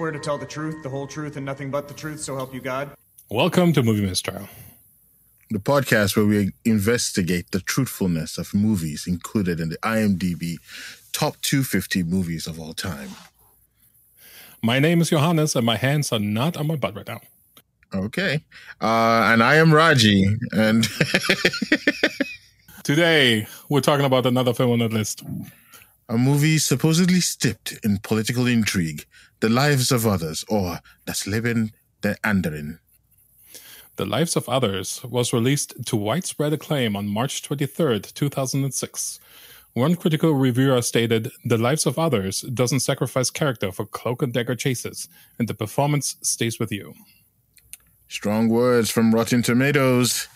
swear to tell the truth, the whole truth, and nothing but the truth, so help you God? Welcome to Movie Mistrial, the podcast where we investigate the truthfulness of movies included in the IMDb top 250 movies of all time. My name is Johannes, and my hands are not on my butt right now. Okay. Uh, and I am Raji. And today we're talking about another film on the list. A movie supposedly steeped in political intrigue, the lives of others, or Das Leben der anderen. The Lives of Others was released to widespread acclaim on March 23rd, 2006. One critical reviewer stated, The Lives of Others doesn't sacrifice character for cloak and dagger chases, and the performance stays with you. Strong words from Rotten Tomatoes.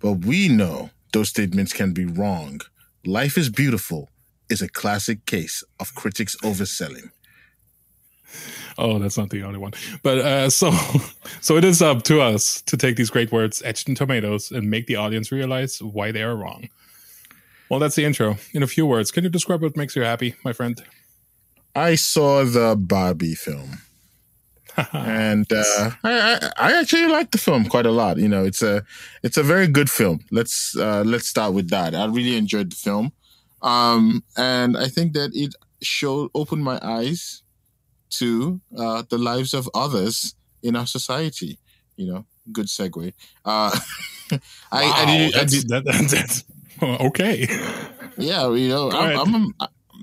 But we know those statements can be wrong. Life is Beautiful is a classic case of critics overselling. Oh, that's not the only one. But uh, so, so it is up to us to take these great words etched in tomatoes and make the audience realize why they are wrong. Well, that's the intro. In a few words, can you describe what makes you happy, my friend? I saw the Barbie film and uh, I, I actually like the film quite a lot. You know, it's a it's a very good film. Let's uh, let's start with that. I really enjoyed the film, um, and I think that it showed opened my eyes to uh, the lives of others in our society. You know, good segue. Uh, I, wow, I, did, I did, that, that's, okay. Yeah, you know, I'm, I'm,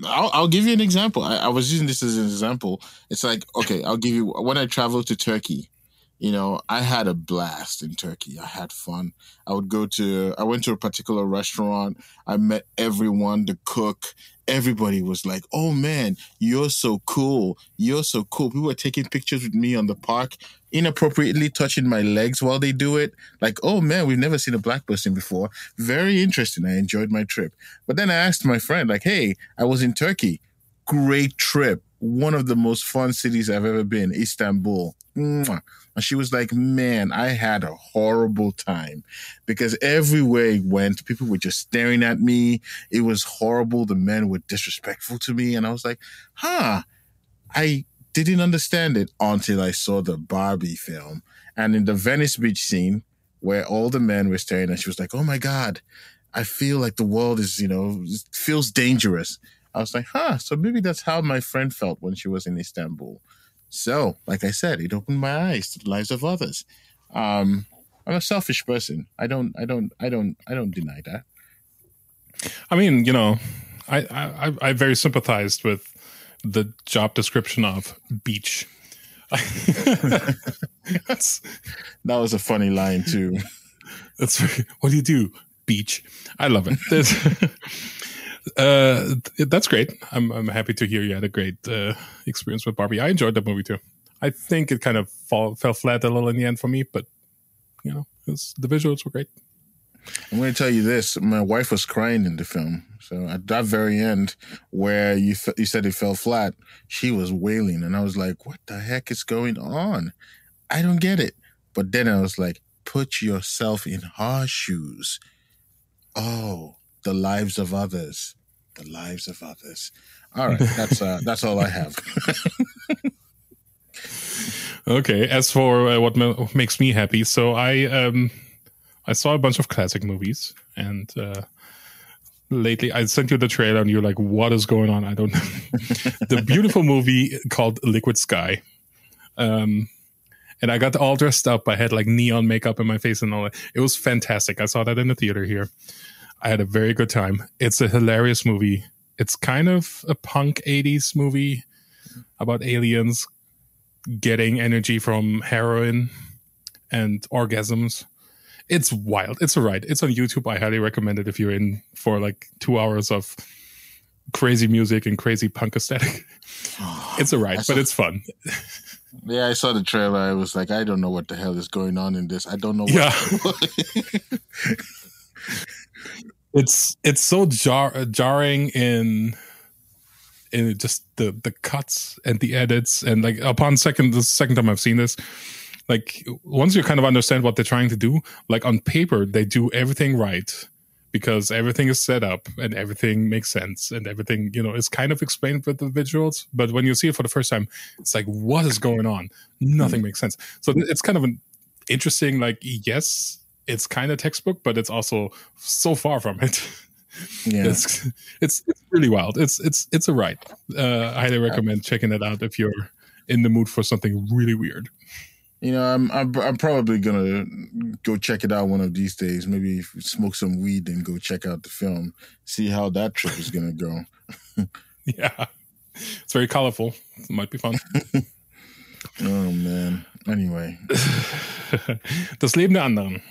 I'll, I'll give you an example. I, I, was using this as an example. It's like, okay, I'll give you when I traveled to Turkey, you know, I had a blast in Turkey. I had fun. I would go to, I went to a particular restaurant. I met everyone, the cook, everybody was like, "Oh man, you're so cool! You're so cool!" People were taking pictures with me on the park, inappropriately touching my legs while they do it. Like, "Oh man, we've never seen a black person before." Very interesting. I enjoyed my trip. But then I asked my friend, like, "Hey, I was in Turkey. Great trip. One of the most fun cities I've ever been. Istanbul." And she was like, man, I had a horrible time because everywhere I went, people were just staring at me. It was horrible. The men were disrespectful to me. And I was like, huh, I didn't understand it until I saw the Barbie film. And in the Venice Beach scene, where all the men were staring, and she was like, oh my God, I feel like the world is, you know, feels dangerous. I was like, huh, so maybe that's how my friend felt when she was in Istanbul. So, like I said, it opened my eyes to the lives of others. Um, I'm a selfish person. I don't, I don't, I don't, I don't deny that. I mean, you know, I, I, I very sympathized with the job description of beach. that was a funny line too. That's what do you do? Beach. I love it. uh, that's great. I'm I'm happy to hear you had a great uh, experience with Barbie. I enjoyed the movie too. I think it kind of fall, fell flat a little in the end for me, but you know, the visuals were great. I'm going to tell you this: my wife was crying in the film. So at that very end, where you you said it fell flat, she was wailing, and I was like, "What the heck is going on? I don't get it." But then I was like, "Put yourself in her shoes." Oh, the lives of others the lives of others. All right, that's uh, that's all I have. okay, as for uh, what ma- makes me happy, so I um, I saw a bunch of classic movies, and uh, lately I sent you the trailer, and you're like, "What is going on?" I don't know. the beautiful movie called Liquid Sky. Um, and I got all dressed up. I had like neon makeup in my face and all that. It was fantastic. I saw that in the theater here. I had a very good time. It's a hilarious movie. It's kind of a punk 80s movie about aliens getting energy from heroin and orgasms. It's wild. It's a ride. It's on YouTube. I highly recommend it if you're in for like two hours of crazy music and crazy punk aesthetic. it's a ride, saw, but it's fun. Yeah, I saw the trailer. I was like, I don't know what the hell is going on in this. I don't know. What yeah. it's it's so jar- jarring in in just the the cuts and the edits and like upon second the second time I've seen this like once you kind of understand what they're trying to do like on paper they do everything right because everything is set up and everything makes sense and everything you know is kind of explained with the visuals but when you see it for the first time it's like what is going on? Nothing mm-hmm. makes sense. So it's kind of an interesting like yes it's kind of textbook but it's also so far from it yeah it's, it's, it's really wild it's it's it's a ride uh i highly recommend checking it out if you're in the mood for something really weird you know, I'm, I'm I'm probably gonna go check it out one of these days. Maybe smoke some weed and go check out the film, see how that trip is gonna go. yeah, it's very colorful. It might be fun. oh man. Anyway, Das Leben der anderen.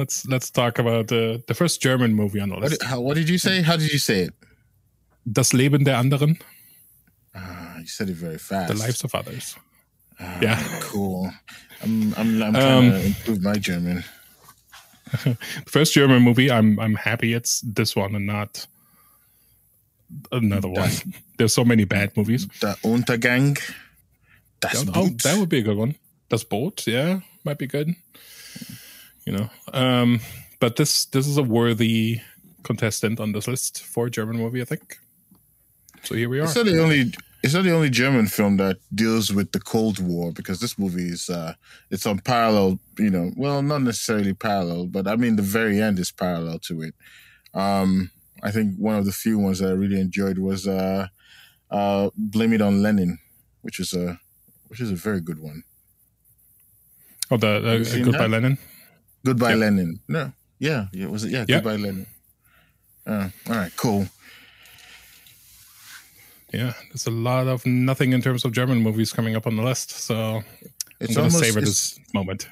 Let's let's talk about uh, the first German movie on the list. What, how, what did you say? How did you say it? Das Leben der anderen. Ah, you said it very fast. The lives of others. Ah, yeah, cool. I'm I'm, I'm trying um, to improve my German. First German movie. I'm I'm happy it's this one and not another one. There's so many bad movies. The Untergang. Das oh, Boot. that would be a good one. Das Boot, yeah, might be good. You know, um, but this this is a worthy contestant on this list for a German movie, I think. So here we are. It's not the only it's not the only German film that deals with the Cold War because this movie is uh it's on parallel, you know, well, not necessarily parallel, but I mean the very end is parallel to it. Um I think one of the few ones that I really enjoyed was uh uh Blame It on Lenin, which is a which is a very good one. Oh, the uh, Goodbye that? Lenin. Goodbye yep. Lenin. No, yeah, yeah, was it? Yeah, yep. Goodbye Lenin. Uh, all right, cool yeah, there's a lot of nothing in terms of German movies coming up on the list. So it's I'm going to savor this moment.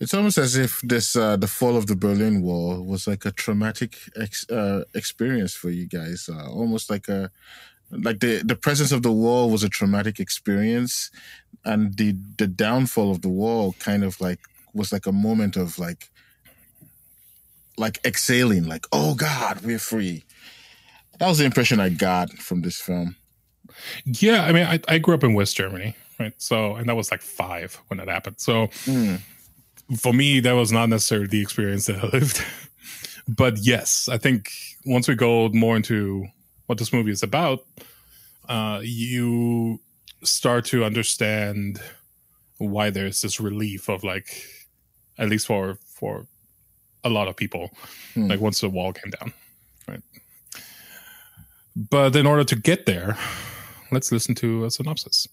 It's almost as if this uh, the fall of the Berlin Wall was like a traumatic ex- uh, experience for you guys. Uh, almost like a like the the presence of the wall was a traumatic experience, and the the downfall of the wall kind of like was like a moment of like like exhaling, like oh God, we're free that was the impression I got from this film. Yeah, I mean, I, I grew up in West Germany, right? So, and that was like five when that happened. So, mm. for me, that was not necessarily the experience that I lived. but yes, I think once we go more into what this movie is about, uh, you start to understand why there's this relief of like, at least for for a lot of people, mm. like once the wall came down, right? But in order to get there, let's listen to a synopsis.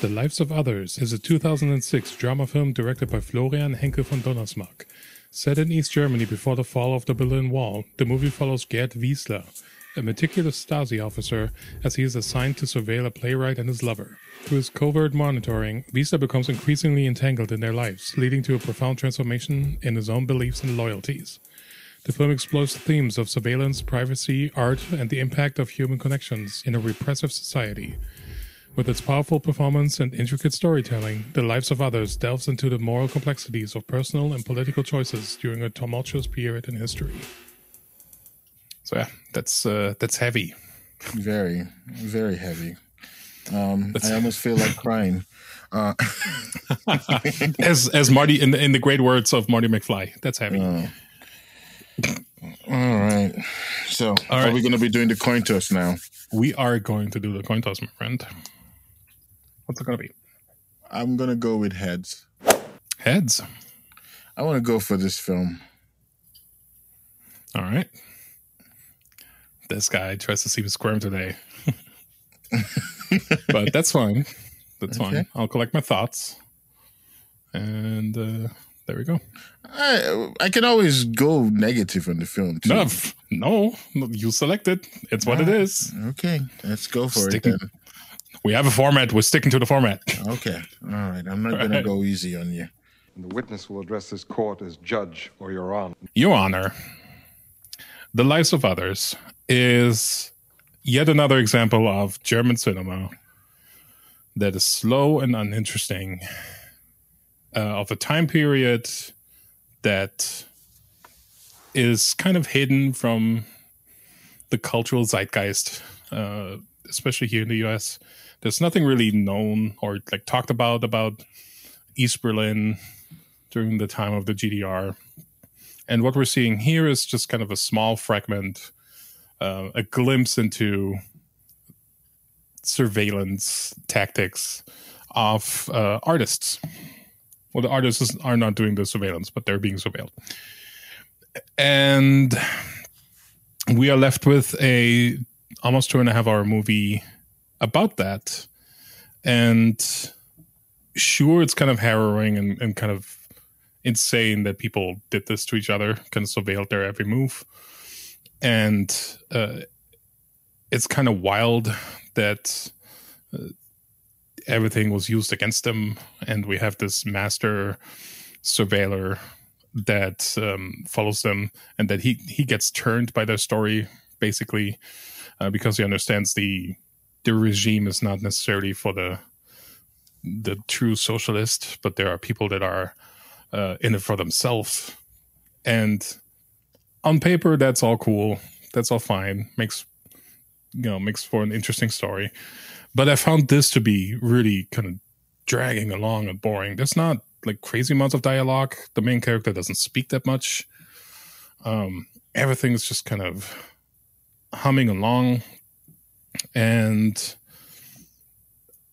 The Lives of Others is a 2006 drama film directed by Florian Henckel von Donnersmarck. Set in East Germany before the fall of the Berlin Wall, the movie follows Gerd Wiesler, a meticulous Stasi officer, as he is assigned to surveil a playwright and his lover. Through his covert monitoring, Wiesler becomes increasingly entangled in their lives, leading to a profound transformation in his own beliefs and loyalties. The film explores themes of surveillance, privacy, art, and the impact of human connections in a repressive society. With its powerful performance and intricate storytelling, The Lives of Others delves into the moral complexities of personal and political choices during a tumultuous period in history. So yeah, that's uh, that's heavy. Very, very heavy. Um, I almost feel like crying. Uh. as as Marty in the, in the great words of Marty McFly, that's heavy. Uh. All right. So, All right. are we going to be doing the coin toss now? We are going to do the coin toss, my friend. What's it going to be? I'm going to go with heads. Heads. I want to go for this film. All right. This guy tries to see me squirm today. but that's fine. That's okay. fine. I'll collect my thoughts. And uh, there we go. I I can always go negative on the film too. No, no, you select it. It's what ah, it is. Okay, let's go for sticking, it then. We have a format. We're sticking to the format. Okay, all right. I'm not going right. to go easy on you. The witness will address this court as judge or your honor. Your honor. The Lives of Others is yet another example of German cinema that is slow and uninteresting uh, of a time period that is kind of hidden from the cultural zeitgeist, uh, especially here in the US. There's nothing really known or like talked about about East Berlin during the time of the GDR. And what we're seeing here is just kind of a small fragment, uh, a glimpse into surveillance tactics of uh, artists. Well, the artists are not doing the surveillance, but they're being surveilled. And we are left with a almost two and a half hour movie about that. And sure, it's kind of harrowing and, and kind of insane that people did this to each other, kind of surveilled their every move. And uh, it's kind of wild that uh, everything was used against them. And we have this master surveiller that um, follows them and that he, he gets turned by their story, basically, uh, because he understands the the regime is not necessarily for the the true socialist, but there are people that are uh, in it for themselves. And on paper, that's all cool. That's all fine. Makes you know makes for an interesting story. But I found this to be really kind of dragging along and boring. There's not like crazy amounts of dialogue. The main character doesn't speak that much. Um, everything's just kind of humming along, and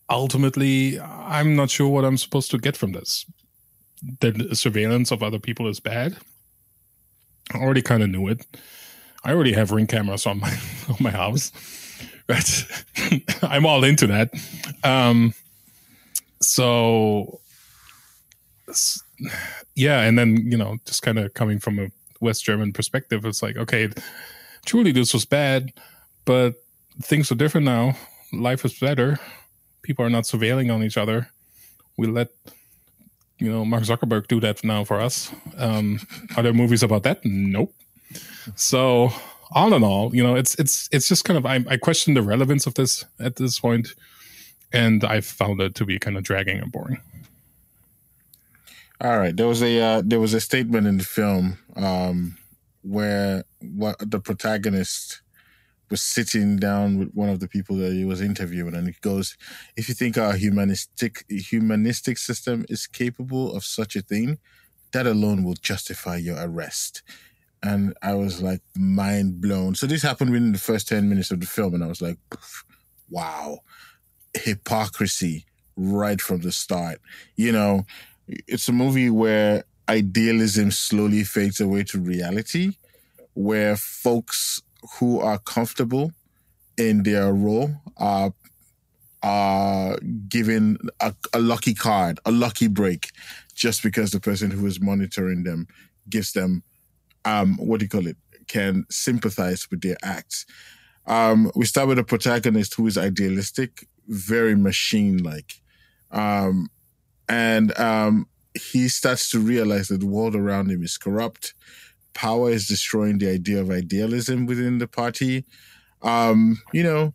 ultimately, I'm not sure what I'm supposed to get from this. The surveillance of other people is bad. I already kind of knew it. I already have ring cameras on my on my house. But I'm all into that. Um, so yeah, and then you know, just kind of coming from a West German perspective, it's like, okay, truly this was bad, but things are different now. Life is better people are not surveilling on each other. We let you know Mark Zuckerberg do that now for us. Um, are there movies about that? Nope. So all in all, you know, it's it's it's just kind of I, I question the relevance of this at this point, and I found it to be kind of dragging and boring. All right, there was a uh, there was a statement in the film um, where what the protagonist was sitting down with one of the people that he was interviewing, and he goes, "If you think our humanistic humanistic system is capable of such a thing, that alone will justify your arrest." And I was like mind blown. So this happened within the first ten minutes of the film, and I was like, "Wow, hypocrisy right from the start." You know, it's a movie where idealism slowly fades away to reality, where folks who are comfortable in their role are are given a, a, lucky card, a lucky break, just because the person who is monitoring them gives them um what do you call it can sympathize with their acts. Um, we start with a protagonist who is idealistic, very machine like. Um, and um, he starts to realize that the world around him is corrupt power is destroying the idea of idealism within the party. Um, you know,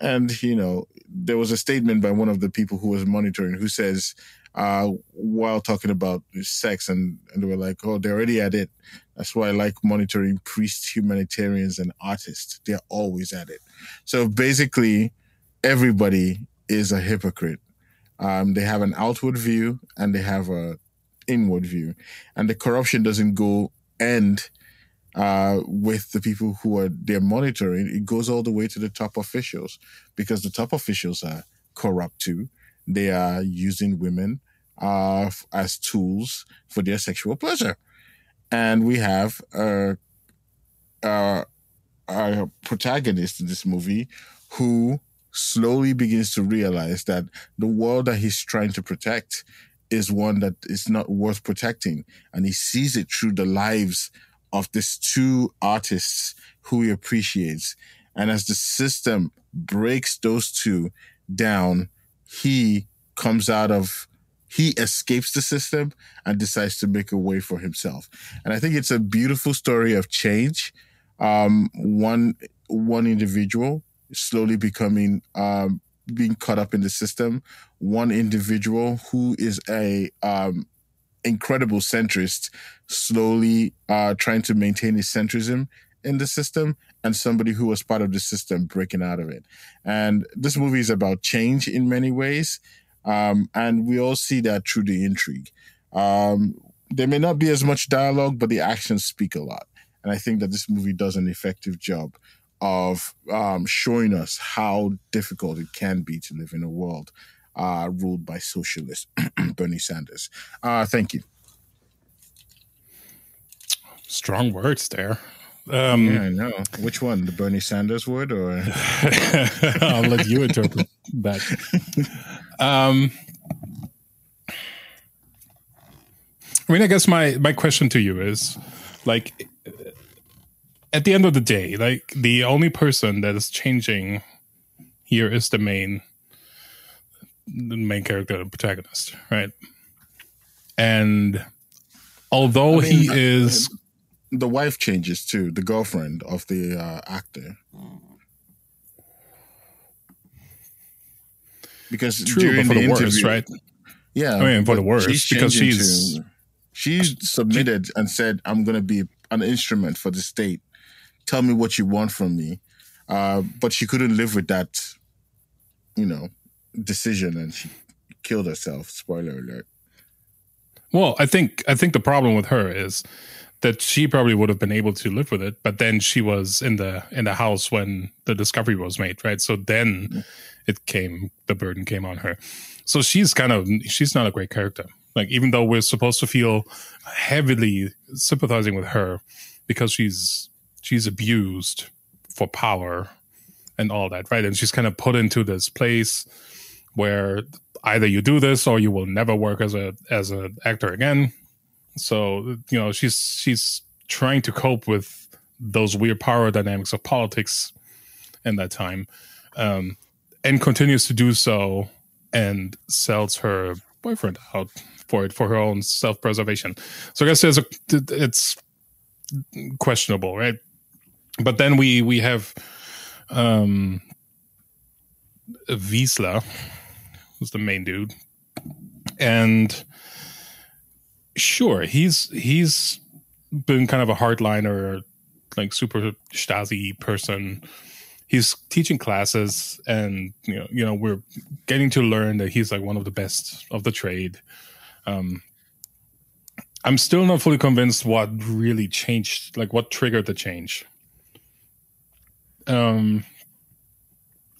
and you know, there was a statement by one of the people who was monitoring who says, uh, while talking about sex, and, and they were like, "Oh, they're already at it." That's why I like monitoring priests, humanitarians, and artists. They're always at it. So basically, everybody is a hypocrite. Um, they have an outward view and they have a inward view, and the corruption doesn't go end uh, with the people who are they're monitoring, it goes all the way to the top officials because the top officials are corrupt too. They are using women uh, as tools for their sexual pleasure, and we have a, a, a protagonist in this movie who slowly begins to realize that the world that he's trying to protect is one that is not worth protecting. And he sees it through the lives of these two artists who he appreciates. And as the system breaks those two down, he comes out of he escapes the system and decides to make a way for himself. And I think it's a beautiful story of change. Um, one one individual slowly becoming um, being caught up in the system, one individual who is a um, incredible centrist, slowly uh, trying to maintain his centrism in the system, and somebody who was part of the system breaking out of it. And this movie is about change in many ways, um, and we all see that through the intrigue. Um, there may not be as much dialogue, but the actions speak a lot. And I think that this movie does an effective job of um, showing us how difficult it can be to live in a world uh, ruled by socialist Bernie Sanders. Uh, thank you. Strong words there. Um, yeah, I know. Which one? The Bernie Sanders word, or I'll let you interpret that. Um, I mean, I guess my my question to you is, like, at the end of the day, like the only person that is changing here is the main the main character, the protagonist, right? And although I mean, he is the wife changes too, the girlfriend of the uh, actor. Because True, during the, the interview, worst, right? Yeah, I mean for the worst she's because she's to, she submitted and said, "I'm going to be an instrument for the state. Tell me what you want from me." Uh, but she couldn't live with that, you know, decision, and she killed herself. Spoiler alert. Well, I think I think the problem with her is that she probably would have been able to live with it but then she was in the in the house when the discovery was made right so then mm-hmm. it came the burden came on her so she's kind of she's not a great character like even though we're supposed to feel heavily sympathizing with her because she's she's abused for power and all that right and she's kind of put into this place where either you do this or you will never work as a as an actor again so you know she's she's trying to cope with those weird power dynamics of politics in that time, um, and continues to do so and sells her boyfriend out for it for her own self preservation. So I guess there's a it's questionable, right? But then we we have um Wiesler, who's the main dude, and sure he's he's been kind of a hardliner like super stasi person. He's teaching classes and you know you know we're getting to learn that he's like one of the best of the trade. Um i'm still not fully convinced what really changed like what triggered the change um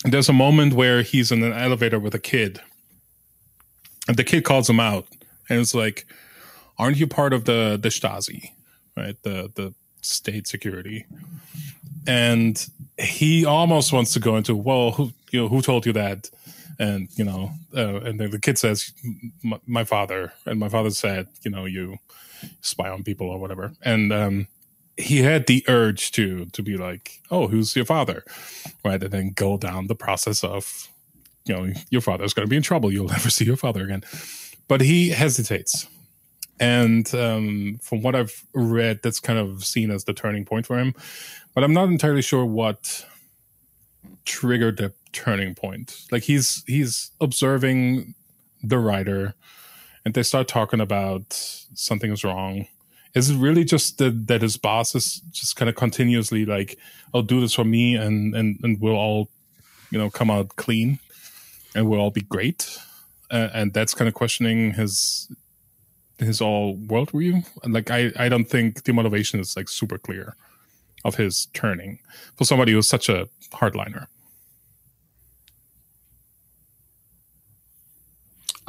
there's a moment where he's in an elevator with a kid and the kid calls him out and it's like aren't you part of the the Stasi, right? The the state security. And he almost wants to go into, well, who you know, who told you that? And you know, uh, and then the kid says, my father, and my father said, you know, you spy on people or whatever. And um, he had the urge to to be like, oh, who's your father? And then go down the process of, you know, your father's going to be in trouble. You'll never see your father again. But he hesitates and um, from what I've read, that's kind of seen as the turning point for him. But I'm not entirely sure what triggered the turning point. Like he's he's observing the writer, and they start talking about something is wrong. Is it really just that, that his boss is just kind of continuously like, "I'll do this for me," and and and we'll all, you know, come out clean, and we'll all be great, uh, and that's kind of questioning his his all worldview. And like I, I don't think the motivation is like super clear of his turning for somebody who's such a hardliner.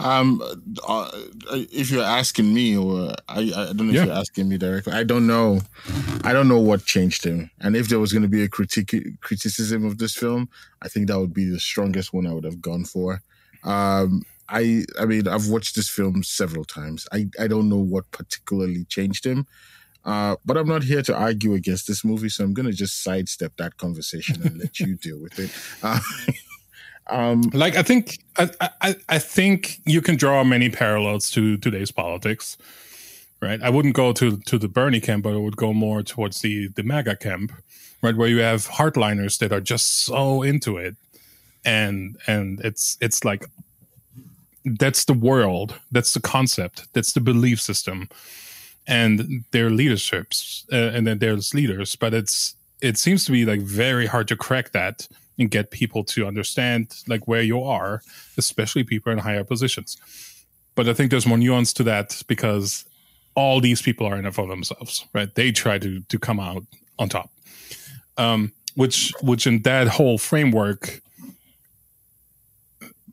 Um, uh, if you're asking me, or I, I don't know if yeah. you're asking me directly. I don't know. I don't know what changed him. And if there was going to be a critique criticism of this film, I think that would be the strongest one I would have gone for. Um, I I mean I've watched this film several times. I I don't know what particularly changed him. Uh, but I'm not here to argue against this movie, so I'm gonna just sidestep that conversation and let you deal with it. Uh, um, like I think I, I I think you can draw many parallels to today's politics, right? I wouldn't go to to the Bernie camp, but I would go more towards the the MAGA camp, right, where you have hardliners that are just so into it, and and it's it's like that's the world. That's the concept. That's the belief system. And their leaderships uh, and then there's leaders. But it's it seems to be like very hard to crack that and get people to understand like where you are especially people in higher positions but i think there's more nuance to that because all these people are in it for themselves, right? They try to to come out on top. Um, which which in that whole framework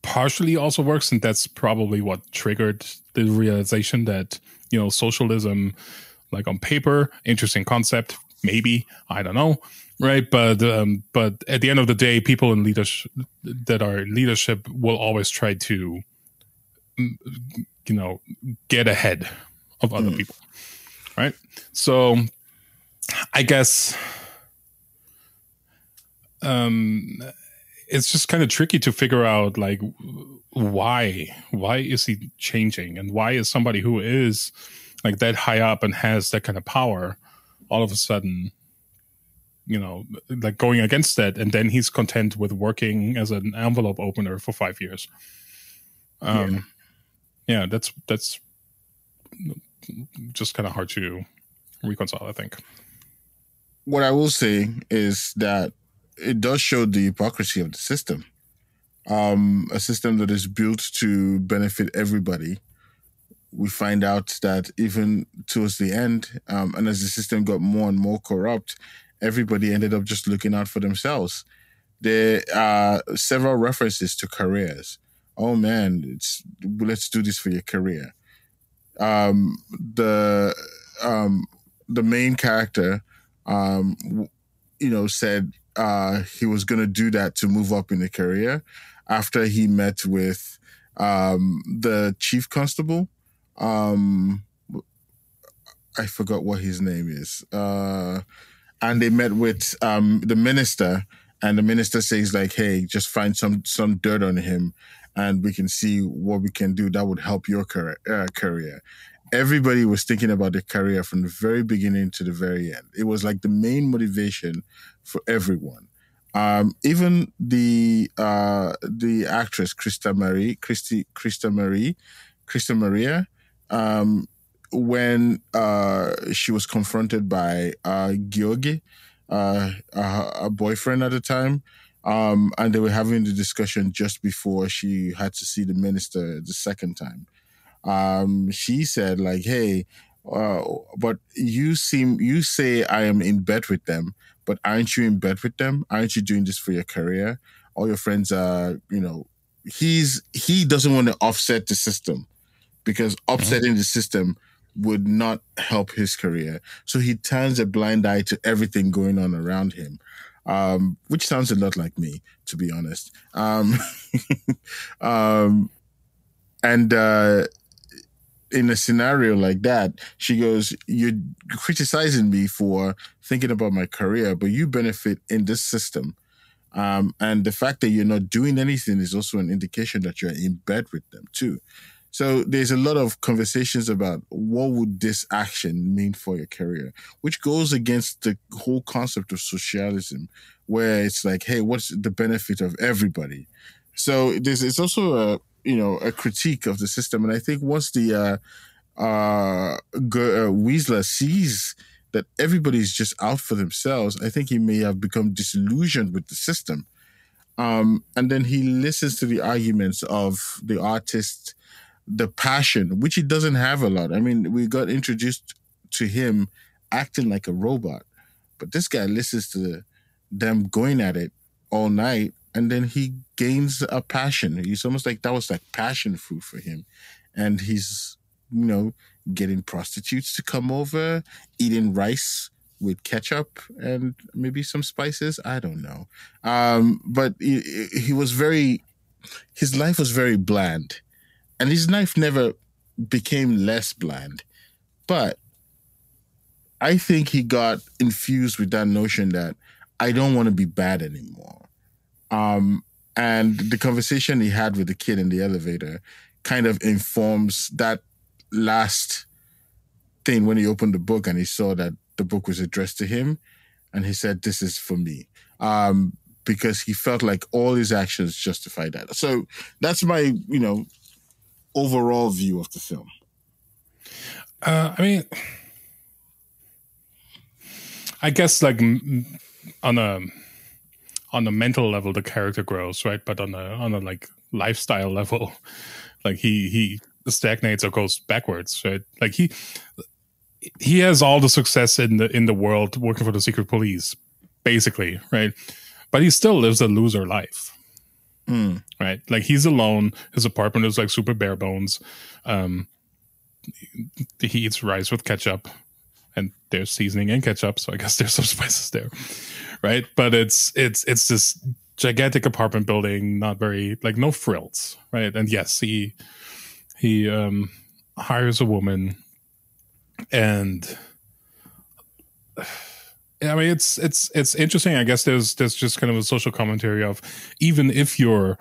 partially also works, and that's probably what triggered the realization that you know socialism, like on paper, interesting concept, maybe I don't know, right? But um, but at the end of the day, people in leadership that are leadership will always try to mm, you know get ahead of other mm. people, right? So I guess um it's just kind of tricky to figure out like why why is he changing and why is somebody who is like that high up and has that kind of power all of a sudden you know like going against that and then he's content with working as an envelope opener for five years um yeah, yeah that's that's just kind of hard to reconcile i think what i will say is that it does show the hypocrisy of the system. Um, a system that is built to benefit everybody. We find out that even towards the end, um, and as the system got more and more corrupt, everybody ended up just looking out for themselves. There are several references to careers. Oh man, it's let's do this for your career. Um, the um, the main character, um, you know, said uh, he was going to do that to move up in the career after he met with um, the chief constable. Um, I forgot what his name is. Uh, and they met with um, the minister, and the minister says like, "Hey, just find some some dirt on him, and we can see what we can do that would help your career." Uh, career everybody was thinking about the career from the very beginning to the very end. It was like the main motivation for everyone. Um, even the uh, the actress Krista Marie, Christy, Krista Marie, Krista Maria, um, when uh, she was confronted by uh, Gyogi, uh, a boyfriend at the time, um, and they were having the discussion just before she had to see the minister the second time um, she said like, "Hey, uh, but you seem you say I am in bed with them, but aren't you in bed with them? Aren't you doing this for your career? All your friends are, you know." He's he doesn't want to offset the system because offsetting mm-hmm. the system would not help his career. So he turns a blind eye to everything going on around him. Um, which sounds a lot like me, to be honest. Um, um, and uh, in a scenario like that, she goes, You're criticizing me for thinking about my career, but you benefit in this system. Um, and the fact that you're not doing anything is also an indication that you're in bed with them too. So there's a lot of conversations about what would this action mean for your career, which goes against the whole concept of socialism, where it's like, hey, what's the benefit of everybody? So there's it's also a you know a critique of the system, and I think once the uh, uh, uh, Wiesler sees that everybody's just out for themselves, I think he may have become disillusioned with the system. Um, and then he listens to the arguments of the artist, the passion, which he doesn't have a lot. I mean, we got introduced to him acting like a robot, but this guy listens to them going at it all night and then he gains a passion. He's almost like that was like passion fruit for him, and he's you know getting prostitutes to come over, eating rice with ketchup and maybe some spices. I don't know, um, but he, he was very. His life was very bland, and his knife never became less bland, but I think he got infused with that notion that I don't want to be bad anymore. Um, and the conversation he had with the kid in the elevator kind of informs that last thing when he opened the book and he saw that the book was addressed to him. And he said, This is for me. Um, because he felt like all his actions justified that. So that's my, you know, overall view of the film. Uh, I mean, I guess like on a on a mental level the character grows right but on a on a like lifestyle level like he he stagnates or goes backwards. Right? Like he he has all the success in the in the world working for the secret police, basically, right? But he still lives a loser life. Mm. Right? Like he's alone. His apartment is like super bare bones. Um, he eats rice with ketchup, and there's seasoning and ketchup, so I guess there's some spices there, right? But it's it's it's this gigantic apartment building, not very like no frills, right? And yes, he he um, hires a woman, and I mean it's it's it's interesting. I guess there's there's just kind of a social commentary of even if you're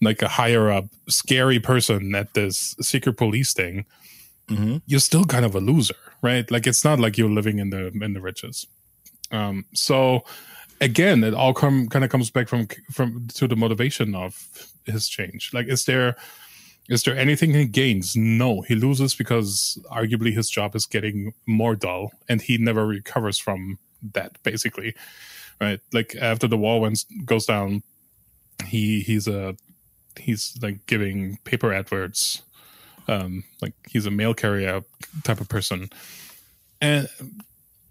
like a higher up scary person at this secret police thing, mm-hmm. you're still kind of a loser, right? Like it's not like you're living in the in the riches. Um, so again, it all come kind of comes back from from to the motivation of his change. Like, is there is there anything he gains? No, he loses because arguably his job is getting more dull, and he never recovers from that. Basically, right? Like after the wall went goes down, he he's a he's like giving paper adverts. Um, like he's a mail carrier type of person, and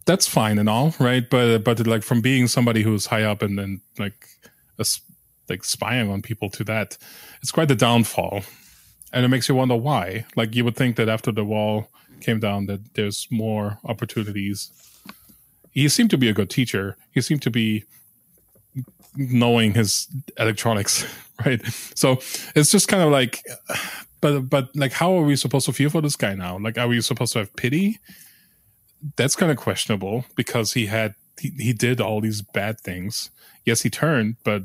that's fine and all, right? But but like from being somebody who's high up and then like a, like spying on people to that, it's quite the downfall, and it makes you wonder why. Like you would think that after the wall came down, that there's more opportunities. He seemed to be a good teacher. He seemed to be knowing his electronics, right? So it's just kind of like, but but like, how are we supposed to feel for this guy now? Like, are we supposed to have pity? that's kind of questionable because he had he, he did all these bad things. Yes, he turned, but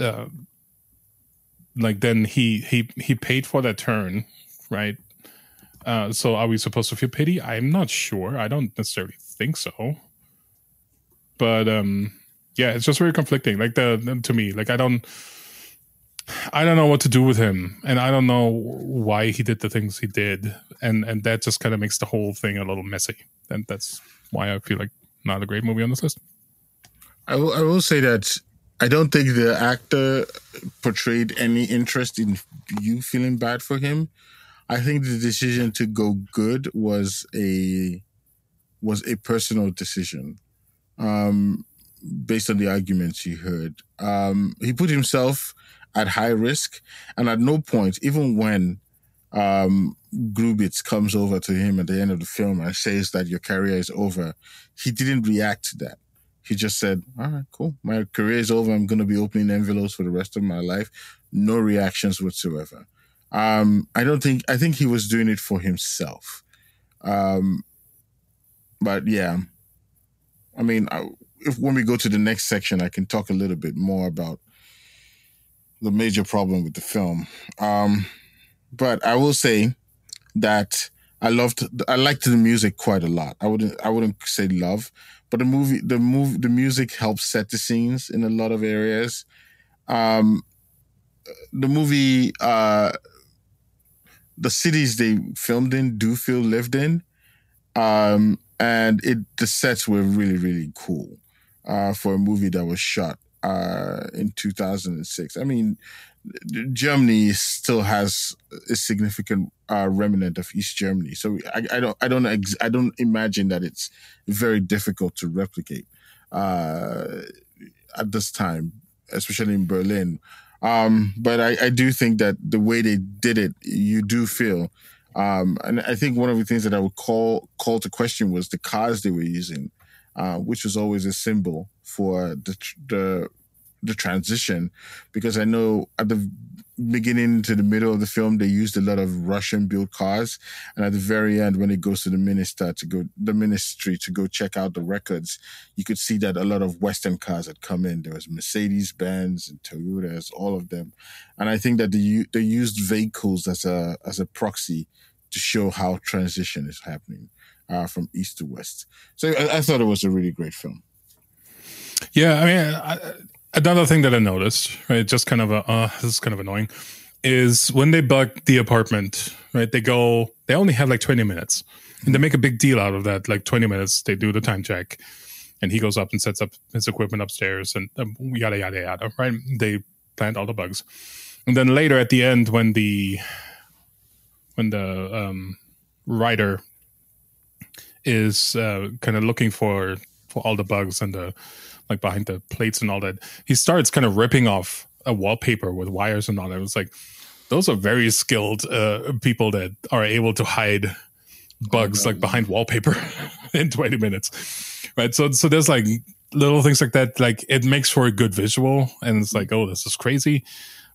uh, like then he he he paid for that turn, right? Uh, so are we supposed to feel pity? I'm not sure. I don't necessarily think so. But um, yeah, it's just very conflicting. Like the to me, like I don't I don't know what to do with him, and I don't know why he did the things he did, and and that just kind of makes the whole thing a little messy. And that's why I feel like not a great movie on this list. I will, I will say that I don't think the actor portrayed any interest in you feeling bad for him. I think the decision to go good was a was a personal decision, um, based on the arguments he heard. Um, he put himself at high risk. And at no point, even when um, Grubitz comes over to him at the end of the film and says that your career is over, he didn't react to that. He just said, All right, cool. My career is over. I'm going to be opening envelopes for the rest of my life. No reactions whatsoever. Um, I don't think, I think he was doing it for himself. Um, but yeah, I mean, I, if when we go to the next section, I can talk a little bit more about the major problem with the film. Um, but I will say that I loved, I liked the music quite a lot. I wouldn't, I wouldn't say love, but the movie, the move, the music helps set the scenes in a lot of areas. Um, the movie, uh, the cities they filmed in do feel lived in. Um, and it, the sets were really, really cool, uh, for a movie that was shot uh, in 2006. I mean, Germany still has a significant uh, remnant of East Germany, so I, I don't, I don't, ex- I don't imagine that it's very difficult to replicate uh, at this time, especially in Berlin. Um, but I, I do think that the way they did it, you do feel. Um, and I think one of the things that I would call call to question was the cars they were using, uh, which was always a symbol for the the the transition. Because I know at the beginning to the middle of the film they used a lot of Russian built cars. And at the very end when it goes to the minister to go the ministry to go check out the records you could see that a lot of western cars had come in. There was Mercedes Benz and Toyotas all of them. And I think that they they used vehicles as a as a proxy to show how transition is happening uh, from east to west. So I, I thought it was a really great film. Yeah, I mean, I, another thing that I noticed, right, just kind of a, uh, this is kind of annoying, is when they bug the apartment, right, they go, they only have like 20 minutes and they make a big deal out of that. Like 20 minutes, they do the time check and he goes up and sets up his equipment upstairs and um, yada, yada, yada, right? They plant all the bugs. And then later at the end, when the, when the um, writer is uh, kind of looking for all the bugs and the like behind the plates and all that. He starts kind of ripping off a wallpaper with wires and all that. It's like those are very skilled uh, people that are able to hide bugs oh, like behind wallpaper in 20 minutes right so so there's like little things like that like it makes for a good visual and it's like oh this is crazy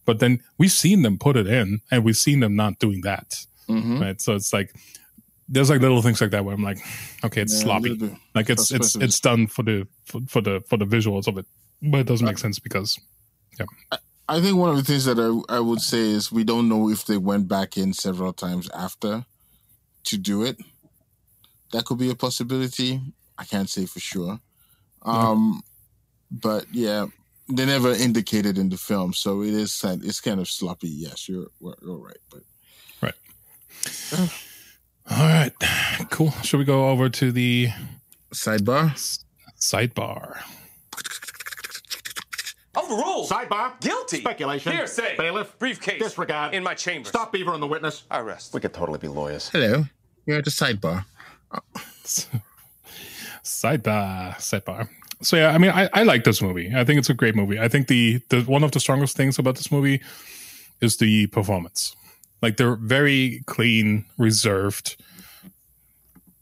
but then we've seen them put it in and we've seen them not doing that mm-hmm. right so it's like there's like little things like that where i'm like okay it's yeah, sloppy like it's it's it's done for the for, for, the for the visuals of it but it doesn't make sense because yeah I think one of the things that I, I would say is we don't know if they went back in several times after to do it. That could be a possibility. I can't say for sure. Um, but yeah, they never indicated in the film, so it is it's kind of sloppy. Yes, you're you're right, but right. Uh, All right, cool. Should we go over to the sidebar? Sidebar. Overruled. Sidebar. Guilty. Speculation. Hearsay. Bailiff. Briefcase. Disregard. In my chamber. Stop Beaver on the witness. Arrest. We could totally be lawyers. Hello. You're at the sidebar. sidebar. Sidebar. So yeah, I mean, I, I like this movie. I think it's a great movie. I think the, the one of the strongest things about this movie is the performance. Like they're very clean, reserved,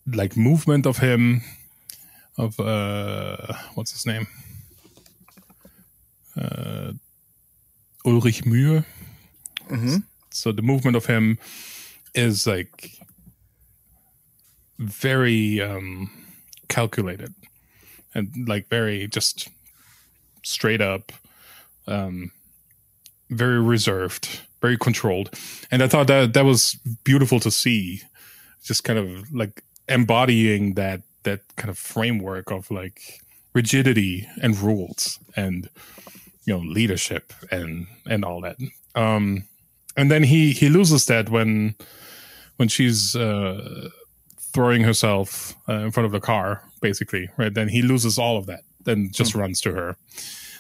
like movement of him, of uh, what's his name? uh, Ulrich Mühe. Mm-hmm. So the movement of him is like very um, calculated and like very just straight up, um, very reserved, very controlled. And I thought that that was beautiful to see, just kind of like embodying that that kind of framework of like rigidity and rules and you know leadership and and all that um and then he he loses that when when she's uh throwing herself uh, in front of the car basically right then he loses all of that then just mm-hmm. runs to her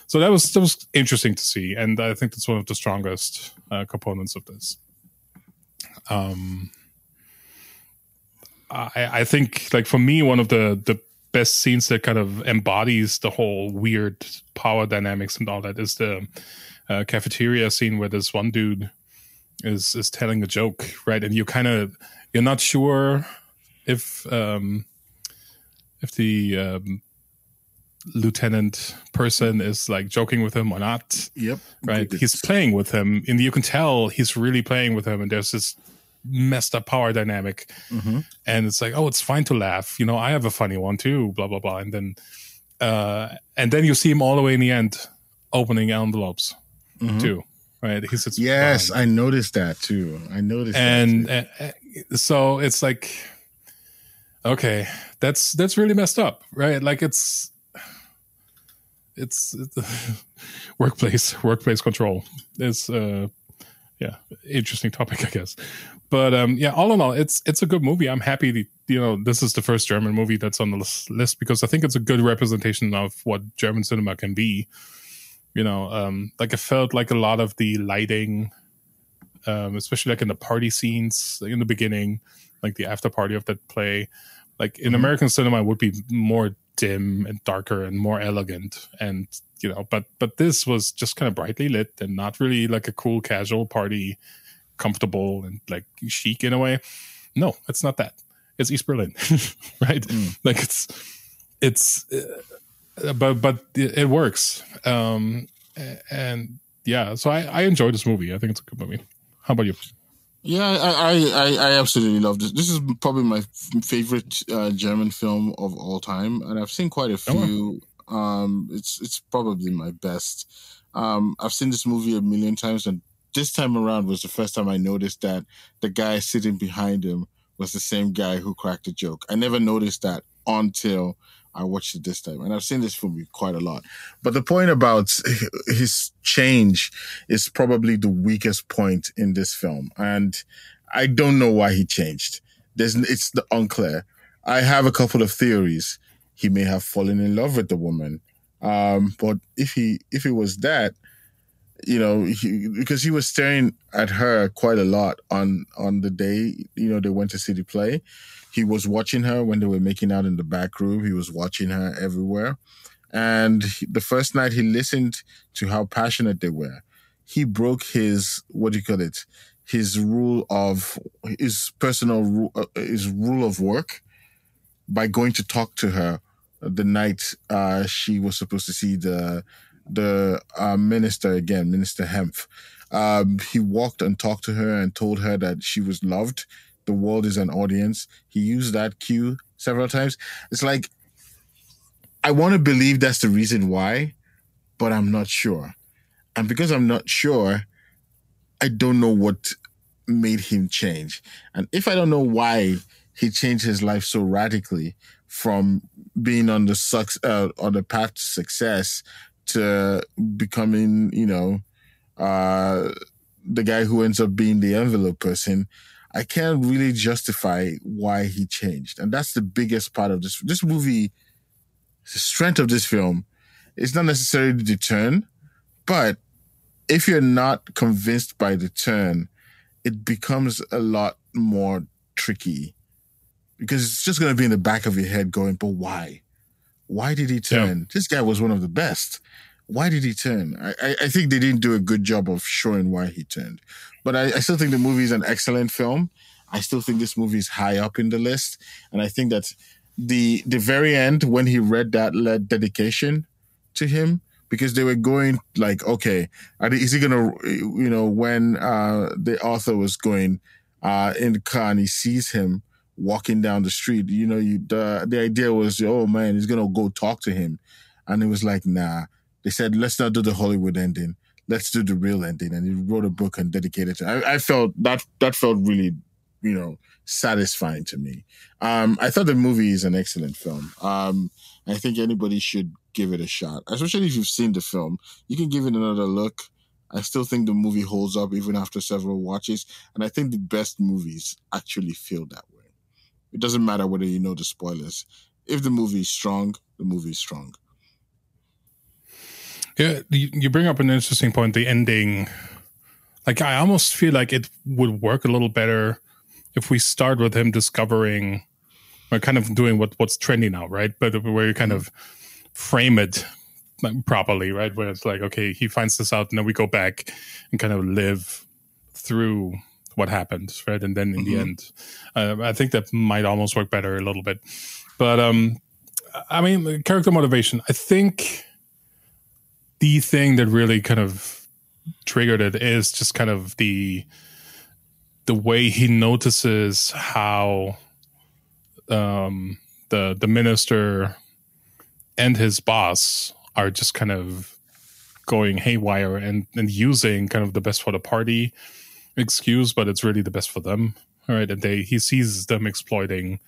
so that was that was interesting to see and i think that's one of the strongest uh, components of this um I, I think like for me one of the the best scenes that kind of embodies the whole weird power dynamics and all that is the uh, cafeteria scene where this one dude is is telling a joke, right? And you kind of you're not sure if um, if the um, lieutenant person is like joking with him or not. Yep. Right. He's playing with him, and you can tell he's really playing with him. And there's this messed up power dynamic. Mm-hmm. And it's like, oh, it's fine to laugh. You know, I have a funny one too, blah, blah, blah. And then, uh, and then you see him all the way in the end opening envelopes mm-hmm. too. Right. He says, yes, I noticed that too. I noticed and, and so it's like, okay, that's, that's really messed up. Right. Like it's, it's, it's workplace, workplace control is, uh, yeah, interesting topic, I guess. But um, yeah, all in all, it's it's a good movie. I'm happy. You know, this is the first German movie that's on the list because I think it's a good representation of what German cinema can be. You know, um, like it felt like a lot of the lighting, um, especially like in the party scenes like in the beginning, like the after party of that play, like in mm-hmm. American cinema would be more dim and darker and more elegant. And you know but but this was just kind of brightly lit and not really like a cool casual party comfortable and like chic in a way. No it's not that. It's east berlin right? Mm. like it's it's uh, but but it, it works. Um and yeah so i i enjoy this movie. I think it's a good movie. How about you yeah, I, I, I absolutely love this. This is probably my favorite uh, German film of all time, and I've seen quite a few. Oh. Um, it's it's probably my best. Um, I've seen this movie a million times, and this time around was the first time I noticed that the guy sitting behind him was the same guy who cracked the joke. I never noticed that until I watched it this time, and I've seen this movie quite a lot. But the point about his change is probably the weakest point in this film, and I don't know why he changed. There's it's the unclear. I have a couple of theories. He may have fallen in love with the woman, um, but if he if it was that, you know, he, because he was staring at her quite a lot on on the day, you know, they went to see the play. He was watching her when they were making out in the back room. He was watching her everywhere. And the first night he listened to how passionate they were. He broke his what do you call it? His rule of his personal uh, his rule of work by going to talk to her the night uh, she was supposed to see the the uh, minister again, Minister Hempf. Um, he walked and talked to her and told her that she was loved. The world is an audience. He used that cue several times. It's like, I want to believe that's the reason why, but I'm not sure. And because I'm not sure, I don't know what made him change. And if I don't know why he changed his life so radically from being on the sucks uh, on the path to success to becoming, you know, uh, the guy who ends up being the envelope person, I can't really justify why he changed. And that's the biggest part of this. This movie, the strength of this film is not necessarily the turn, but if you're not convinced by the turn, it becomes a lot more tricky because it's just going to be in the back of your head going, but why? Why did he turn? Yeah. This guy was one of the best. Why did he turn? I, I, think they didn't do a good job of showing why he turned. But I, I still think the movie is an excellent film. I still think this movie is high up in the list. And I think that the the very end when he read that led dedication to him because they were going like, okay, is he gonna, you know, when uh, the author was going uh, in the car and he sees him walking down the street. You know, you the the idea was, oh man, he's gonna go talk to him, and it was like, nah. They said, let's not do the Hollywood ending. Let's do the real ending. And he wrote a book and dedicated to. I, I felt that that felt really, you know, satisfying to me. Um, I thought the movie is an excellent film. Um, I think anybody should give it a shot, especially if you've seen the film. You can give it another look. I still think the movie holds up even after several watches, and I think the best movies actually feel that way. It doesn't matter whether you know the spoilers. If the movie is strong, the movie is strong. Yeah, you bring up an interesting point. The ending, like I almost feel like it would work a little better if we start with him discovering, or kind of doing what what's trendy now, right? But where you kind of frame it properly, right? Where it's like, okay, he finds this out, and then we go back and kind of live through what happened, right? And then in mm-hmm. the end, uh, I think that might almost work better a little bit. But um, I mean, character motivation. I think the thing that really kind of triggered it is just kind of the the way he notices how um, the the minister and his boss are just kind of going haywire and and using kind of the best for the party excuse, but it's really the best for them. All right, and they he sees them exploiting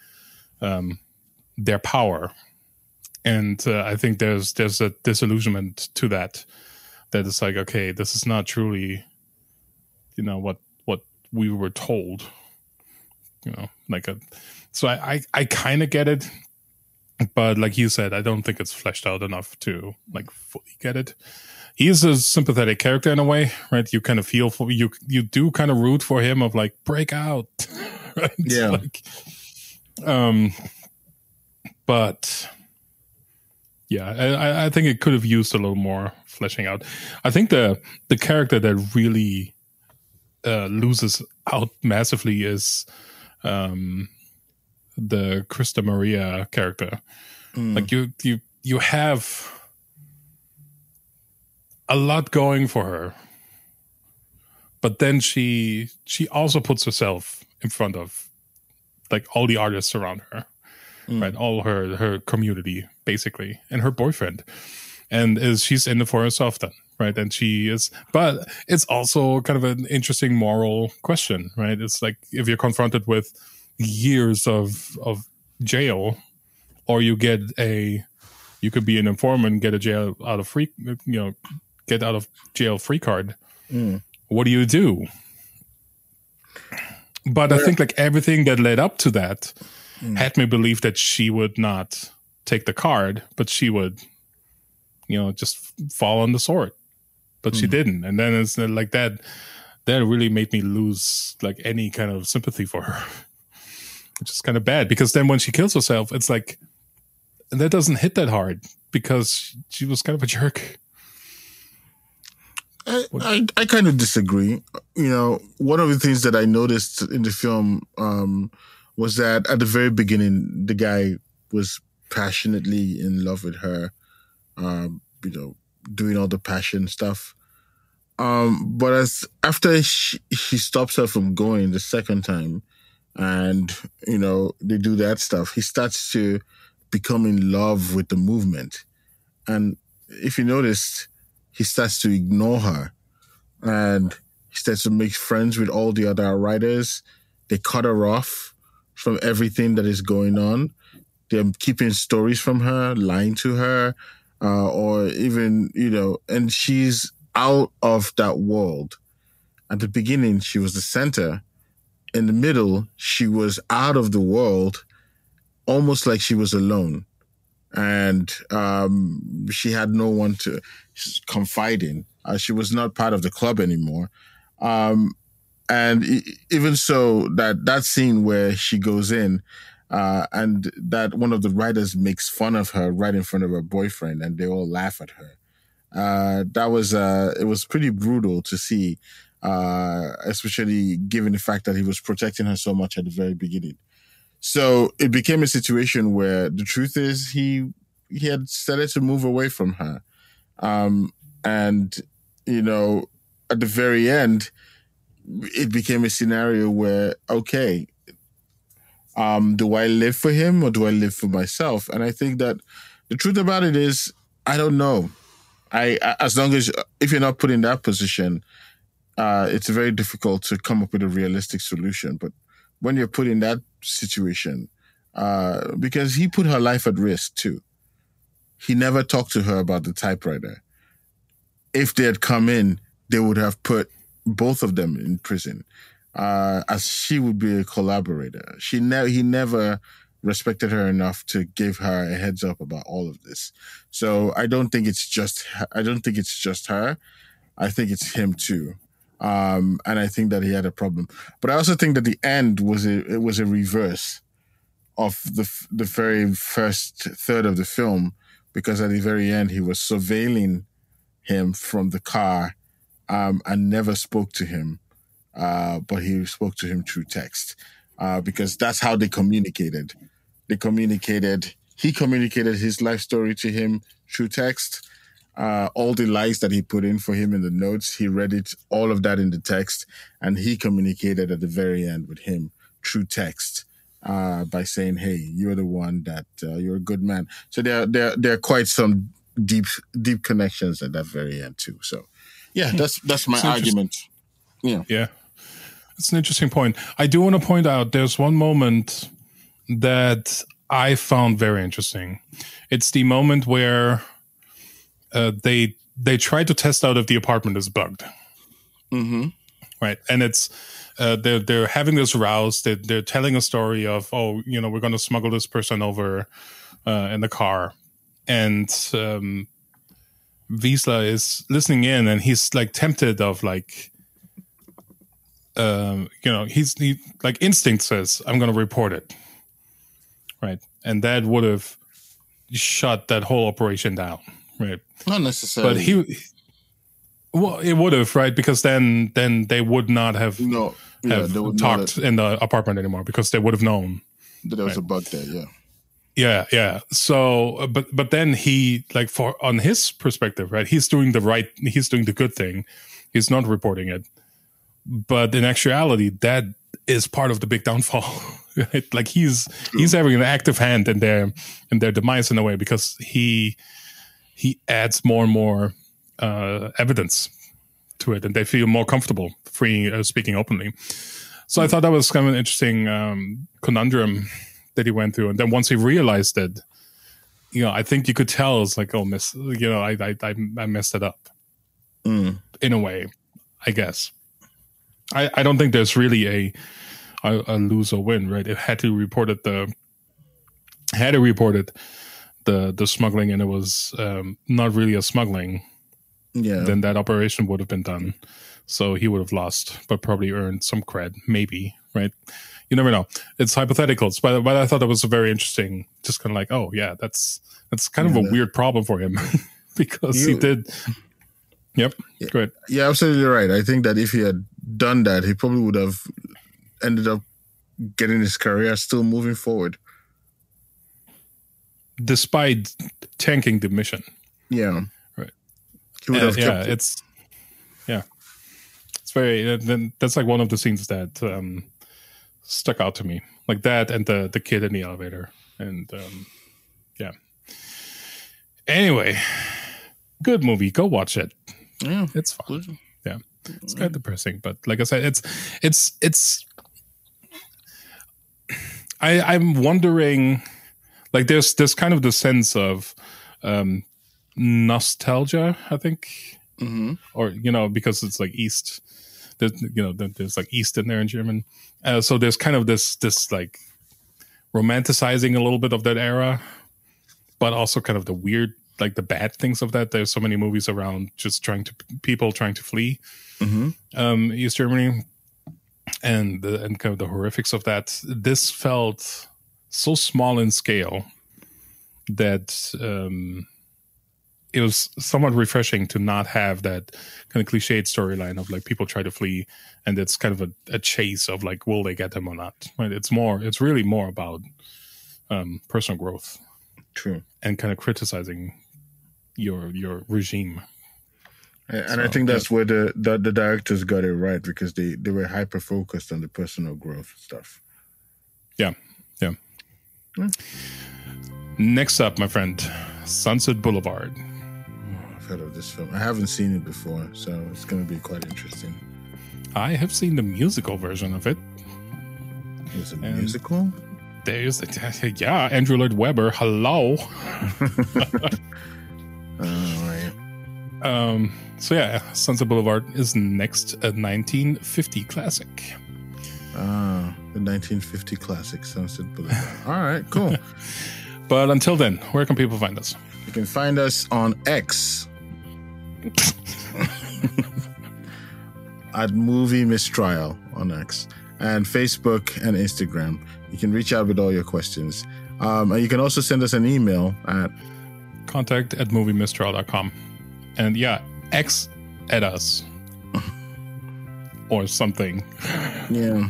um, their power, and uh, I think there's there's a disillusionment to that. That it's like, okay, this is not truly, you know, what what we were told. You know, like a. So I I, I kind of get it, but like you said, I don't think it's fleshed out enough to like fully get it he is a sympathetic character in a way, right? You kind of feel for you. You do kind of root for him of like break out, right? Yeah. Like, um, but yeah, I, I think it could have used a little more fleshing out. I think the the character that really uh, loses out massively is um, the Christa Maria character. Mm. Like you you you have a lot going for her but then she she also puts herself in front of like all the artists around her mm. right all her her community basically and her boyfriend and is she's in it for herself then right and she is but it's also kind of an interesting moral question right it's like if you're confronted with years of of jail or you get a you could be an informant get a jail out of free you know get out of jail free card. Mm. What do you do? But I think like everything that led up to that mm. had me believe that she would not take the card, but she would, you know, just fall on the sword, but mm. she didn't. And then it's like that. That really made me lose like any kind of sympathy for her, which is kind of bad because then when she kills herself, it's like that doesn't hit that hard because she was kind of a jerk. I, I, I, kind of disagree. You know, one of the things that I noticed in the film um, was that at the very beginning, the guy was passionately in love with her, um, you know, doing all the passion stuff. Um, but as after she, he stops her from going the second time, and you know they do that stuff, he starts to become in love with the movement, and if you noticed, he starts to ignore her, and he starts to make friends with all the other writers. They cut her off from everything that is going on. They're keeping stories from her, lying to her, uh, or even, you know, and she's out of that world. At the beginning, she was the center. In the middle, she was out of the world, almost like she was alone. And um, she had no one to confide in. Uh, she was not part of the club anymore. Um, and even so, that that scene where she goes in, uh, and that one of the writers makes fun of her right in front of her boyfriend, and they all laugh at her. Uh, that was uh, it was pretty brutal to see, uh, especially given the fact that he was protecting her so much at the very beginning. So it became a situation where the truth is he he had started to move away from her, um, and you know at the very end it became a scenario where okay um do i live for him or do i live for myself? And i think that the truth about it is i don't know. I as long as if you're not put in that position uh it's very difficult to come up with a realistic solution. But when you're put in that situation uh because he put her life at risk too. He never talked to her about the typewriter. If they had come in they would have put both of them in prison, uh, as she would be a collaborator. She never, he never respected her enough to give her a heads up about all of this. So I don't think it's just, I don't think it's just her. I think it's him too. Um, and I think that he had a problem. But I also think that the end was a, it was a reverse of the the very first third of the film because at the very end he was surveilling him from the car um, and never spoke to him, uh, but he spoke to him through text uh, because that's how they communicated. They communicated. He communicated his life story to him through text. Uh, all the lies that he put in for him in the notes, he read it, all of that in the text, and he communicated at the very end with him through text uh, by saying, "Hey, you're the one that uh, you're a good man." So there, there, there are quite some deep, deep connections at that very end too. So yeah, that's that's my argument. Yeah, yeah, it's an interesting point. I do want to point out there's one moment that I found very interesting. It's the moment where uh, they they try to test out if the apartment is bugged. Mm-hmm. Right, and it's uh, they're they're having this rouse. They're, they're telling a story of oh, you know, we're going to smuggle this person over uh, in the car, and um, Wiesler is listening in and he's like tempted of like um you know he's he like instinct says i'm gonna report it. Right? And that would have shut that whole operation down. Right? Not necessarily but he well it would have right? Because then then they would not have no. Yeah, have talked in the apartment anymore because they would have known. That there was right? a bug there yeah yeah, yeah. So, uh, but but then he like for on his perspective, right? He's doing the right. He's doing the good thing. He's not reporting it. But in actuality, that is part of the big downfall. Right? Like he's True. he's having an active hand in their in their demise in a way because he he adds more and more uh, evidence to it, and they feel more comfortable free uh, speaking openly. So I thought that was kind of an interesting um, conundrum that he went through, and then once he realized it, you know, I think you could tell it's like, oh, miss, you know, I I I, I messed it up mm. in a way, I guess. I I don't think there's really a a, a lose or win, right? It had to report it the had to report it the the smuggling, and it was um, not really a smuggling. yeah. then that operation would have been done. So he would have lost, but probably earned some cred, maybe, right? You never know. It's hypotheticals, but but I thought that was a very interesting, just kind of like, oh yeah, that's that's kind yeah, of a weird problem for him because you, he did. Yep. Yeah, Good. Yeah, absolutely right. I think that if he had done that, he probably would have ended up getting his career still moving forward. Despite tanking the mission. Yeah. Right. Uh, yeah, it. it's yeah. It's very uh, then that's like one of the scenes that um stuck out to me. Like that and the the kid in the elevator. And um yeah. Anyway, good movie. Go watch it. Yeah. It's fun. Yeah. It's kind of depressing, but like I said, it's it's it's I, I'm wondering, like, there's there's kind of the sense of um, nostalgia, I think, mm-hmm. or you know, because it's like East, there's, you know, there's like East in there in German, uh, so there's kind of this this like romanticizing a little bit of that era, but also kind of the weird, like the bad things of that. There's so many movies around just trying to people trying to flee mm-hmm. um, East Germany and the, and kind of the horrifics of that. This felt so small in scale that um, it was somewhat refreshing to not have that kind of cliched storyline of like people try to flee and it's kind of a, a chase of like will they get them or not. Right? It's more. It's really more about um, personal growth. True. And kind of criticizing your your regime and so, I think that's yeah. where the, the, the directors got it right because they they were hyper focused on the personal growth stuff. Yeah, yeah. Next up, my friend, Sunset Boulevard. I've heard of this film. I haven't seen it before, so it's going to be quite interesting. I have seen the musical version of it. It's a and musical. There's yeah, Andrew Lloyd Webber. Hello. All right. Um, so yeah, Sunset Boulevard is next, a 1950 classic. Ah, the 1950 classic Sunset Boulevard. All right, cool. but until then, where can people find us? You can find us on X at Movie Mistrial on X and Facebook and Instagram. You can reach out with all your questions. Um, and you can also send us an email at contact at moviemistrial.com. And yeah, X at us or something. Yeah.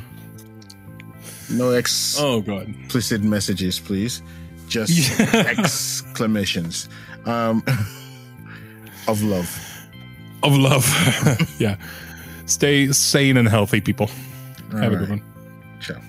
No ex. Oh god. Implicit messages, please. Just exclamations um, of love. Of love. yeah. Stay sane and healthy, people. All Have right. a good one. Ciao.